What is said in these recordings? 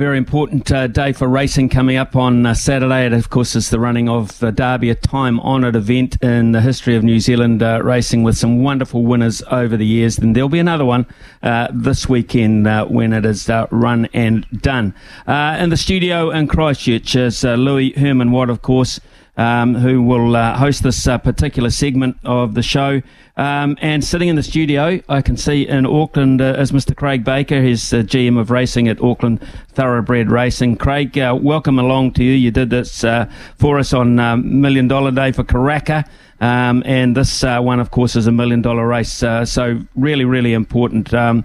Very important uh, day for racing coming up on uh, Saturday. It, of course, is the running of the Derby, a time honoured event in the history of New Zealand uh, racing with some wonderful winners over the years. And there'll be another one uh, this weekend uh, when it is uh, run and done. in the studio in Christchurch is Louis Herman Watt, of course um, who will uh, host this uh, particular segment of the show. Um, and sitting in the studio, I can see in Auckland uh, is Mr. Craig Baker, He's GM of racing at Auckland Thoroughbred Racing. Craig, uh, welcome along to you. You did this uh, for us on um, Million Dollar Day for Karaka. Um, and this uh, one, of course, is a million dollar race. Uh, so really, really important. Um,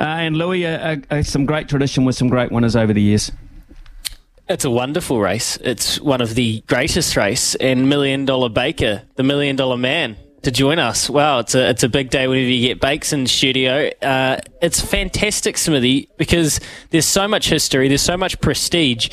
uh, and Louis, some great tradition with some great winners over the years. It's a wonderful race. It's one of the greatest race, and Million Dollar Baker, the Million Dollar Man, to join us. Wow, it's a it's a big day whenever you get Bakes in the studio. Uh, it's fantastic, Smithy, because there's so much history, there's so much prestige,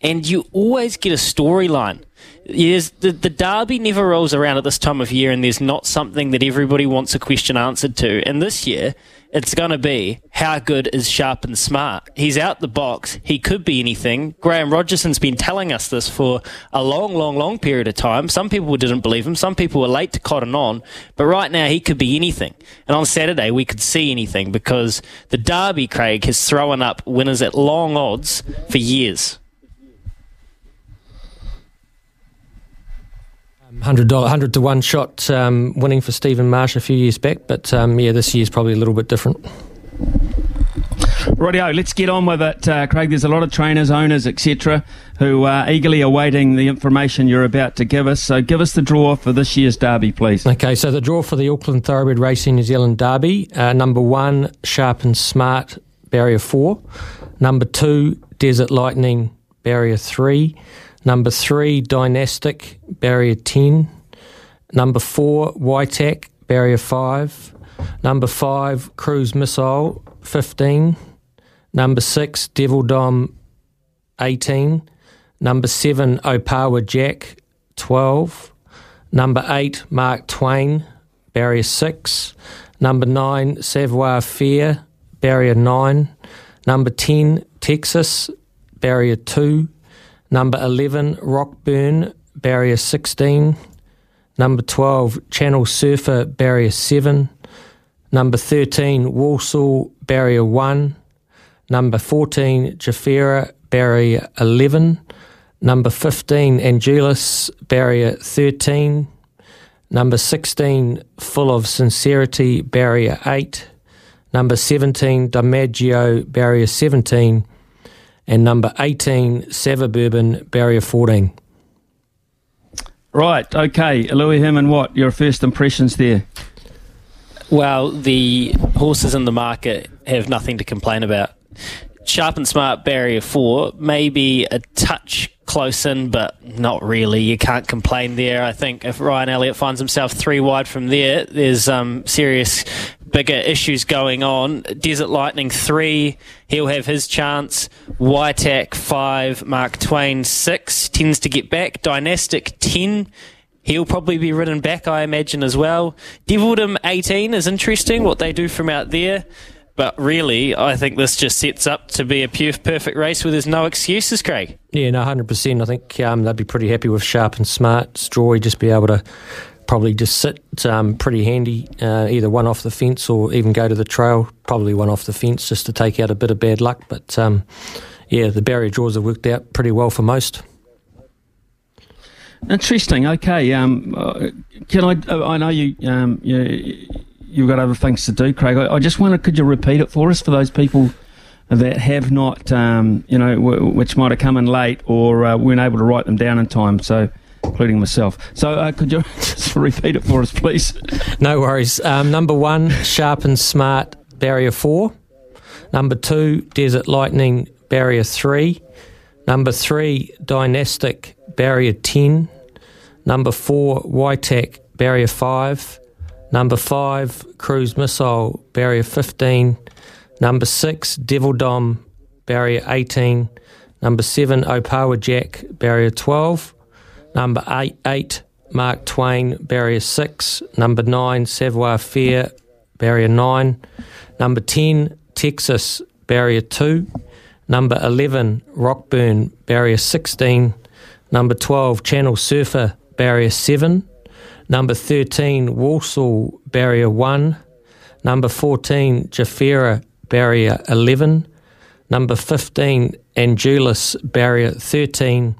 and you always get a storyline. Yes, the, the derby never rolls around at this time of year, and there's not something that everybody wants a question answered to. And this year, it's going to be how good is Sharp and Smart? He's out the box. He could be anything. Graham Rogerson's been telling us this for a long, long, long period of time. Some people didn't believe him. Some people were late to cotton on. But right now, he could be anything. And on Saturday, we could see anything because the Derby, Craig, has thrown up winners at long odds for years. Hundred dollar, hundred to one shot um, winning for Stephen Marsh a few years back, but um, yeah, this year's probably a little bit different. Rightio, let's get on with it, uh, Craig. There's a lot of trainers, owners, etc., who are eagerly awaiting the information you're about to give us. So, give us the draw for this year's Derby, please. Okay, so the draw for the Auckland Thoroughbred Racing New Zealand Derby: uh, number one, Sharp and Smart, barrier four; number two, Desert Lightning, barrier three; Number three, Dynastic, barrier 10. Number four, YTAC, barrier 5. Number five, Cruise Missile, 15. Number six, Devil Dom, 18. Number seven, Opawa Jack, 12. Number eight, Mark Twain, barrier 6. Number nine, Savoir Faire, barrier 9. Number 10, Texas, barrier 2. Number 11, Rockburn, barrier 16. Number 12, Channel Surfer, barrier 7. Number 13, Walsall, barrier 1. Number 14, Jafera, barrier 11. Number 15, Angelus, barrier 13. Number 16, Full of Sincerity, barrier 8. Number 17, DiMaggio, barrier 17 and number 18, Savaburban, barrier 14. Right, okay. Louis Herman, what? Your first impressions there? Well, the horses in the market have nothing to complain about. Sharp and Smart Barrier 4, maybe a touch close in, but not really. You can't complain there. I think if Ryan Elliot finds himself three wide from there, there's um, serious bigger issues going on. Desert Lightning 3, he'll have his chance. YTAC 5, Mark Twain 6, tends to get back. Dynastic 10, he'll probably be ridden back, I imagine, as well. Devildom 18 is interesting, what they do from out there. But really, I think this just sets up to be a pure perfect race where there's no excuses, Craig. Yeah, no, 100%. I think um, they'd be pretty happy with Sharp and Smart. Strawy just be able to probably just sit um, pretty handy, uh, either one off the fence or even go to the trail. Probably one off the fence just to take out a bit of bad luck. But um, yeah, the barrier draws have worked out pretty well for most. Interesting. Okay. Um, uh, can I? Uh, I know you. Um, you you've got other things to do, Craig. I, I just wonder, could you repeat it for us for those people that have not, um, you know, w- which might have come in late or uh, weren't able to write them down in time. So, including myself. So, uh, could you just repeat it for us, please? No worries. Um, number one, sharp and smart barrier four. Number two, desert lightning barrier 3. Number 3, Dynastic, barrier 10. Number 4, YTAC, barrier 5. Number 5, Cruise Missile, barrier 15. Number 6, Devil Dom, barrier 18. Number 7, Opawa Jack, barrier 12. Number eight, 8 Mark Twain, barrier 6. Number 9, Savoir Faire, barrier 9. Number 10, Texas, barrier 2. Number 11, Rockburn, barrier 16. Number 12, Channel Surfer, barrier 7. Number 13, Walsall, barrier 1. Number 14, Jafera, barrier 11. Number 15, Angelus, barrier 13.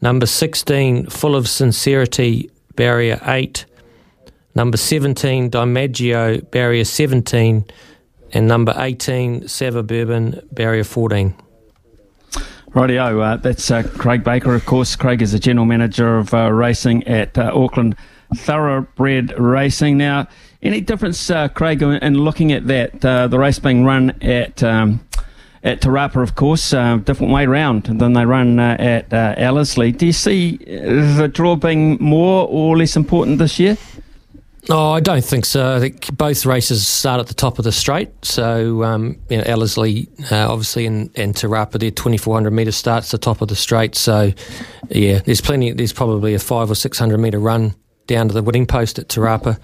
Number 16, Full of Sincerity, barrier 8. Number 17, Dimaggio, barrier 17. And number 18, Sava Bourbon, barrier 14. Rightio, uh, that's uh, Craig Baker, of course. Craig is the general manager of uh, racing at uh, Auckland Thoroughbred Racing. Now, any difference, uh, Craig, in looking at that, uh, the race being run at um, at Te Rapa, of course, uh, different way round than they run uh, at uh, Ellerslie. Do you see the draw being more or less important this year? No, I don't think so. I think both races start at the top of the straight. So, um, you know, Ellerslie, uh, obviously, and, and Te Rapa, their 2400 metre starts the top of the straight. So, yeah, there's plenty, there's probably a five or 600 metre run down to the winning post at Te Rapa.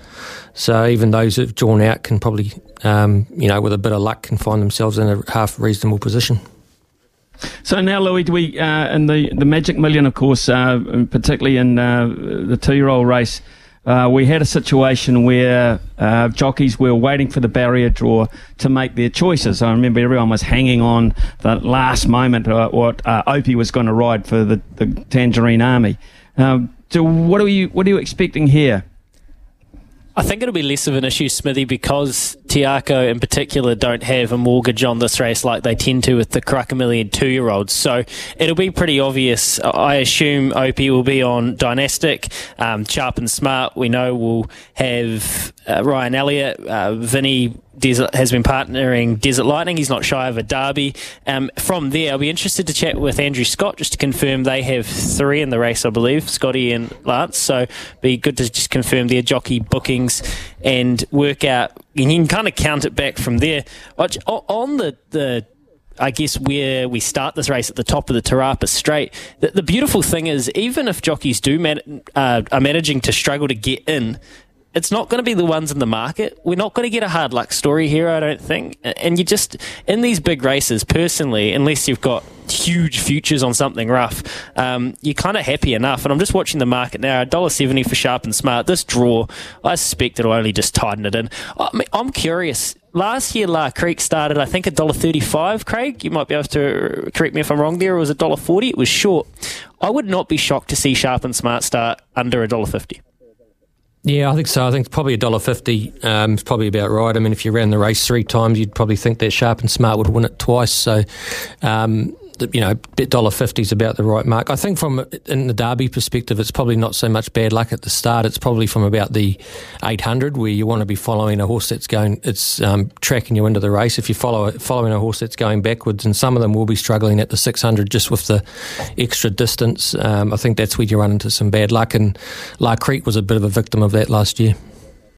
So even those who've drawn out can probably, um, you know, with a bit of luck, can find themselves in a half reasonable position. So now, Louis, do we uh, in the the Magic Million, of course, uh, particularly in uh, the two-year-old race, uh, we had a situation where uh, jockeys were waiting for the barrier draw to make their choices. I remember everyone was hanging on the last moment uh, what Opie was going to ride for the, the Tangerine Army. Um, so what are you what are you expecting here? I think it'll be less of an issue, Smithy, because Te Akau in particular don't have a mortgage on this race like they tend to with the Karaka Million two year olds. So it'll be pretty obvious. I assume Opie will be on Dynastic. Um, Sharp and Smart, we know, we'll have uh, Ryan Elliot, uh, Vinny Desert has been partnering Desert Lightning. He's not shy of a derby. Um, from there, I'll be interested to chat with Andrew Scott just to confirm they have three in the race, I believe, Scotty and Lance. So be good to just confirm their jockey bookings and work out. And you can kind of count it back from there. On the the I guess where we start this race at the top of the Te Rapa Straight. The, the beautiful thing is, even if jockeys do man, uh, are managing to struggle to get in, it's not going to be the ones in the market. We're not going to get a hard luck story here, I don't think. And you just, in these big races, personally, unless you've got huge futures on something rough, um, you're kind of happy enough. And I'm just watching the market now, $1.70 for Sharp and Smart. This draw, I suspect it'll only just tighten it in. I mean, I'm curious. Last year, La Creek started, I think, $1.35, Craig. You might be able to correct me if I'm wrong there. It was $1.40. It was short. I would not be shocked to see Sharp and Smart start under $1.50. Yeah, I think so. I think probably a dollar fifty um, is probably about right. I mean, if you ran the race three times, you'd probably think that Sharp and Smart would win it twice. So, um, you know, dollar fifty is about the right mark. I think from in the Derby perspective, it's probably not so much bad luck at the start. It's probably from about the eight hundred where you want to be following a horse that's going, it's um, tracking you into the race. If you follow following a horse that's going backwards, and some of them will be struggling at the six hundred just with the extra distance. Um, I think that's where you run into some bad luck, and La Creek was a bit of a victim of that last year.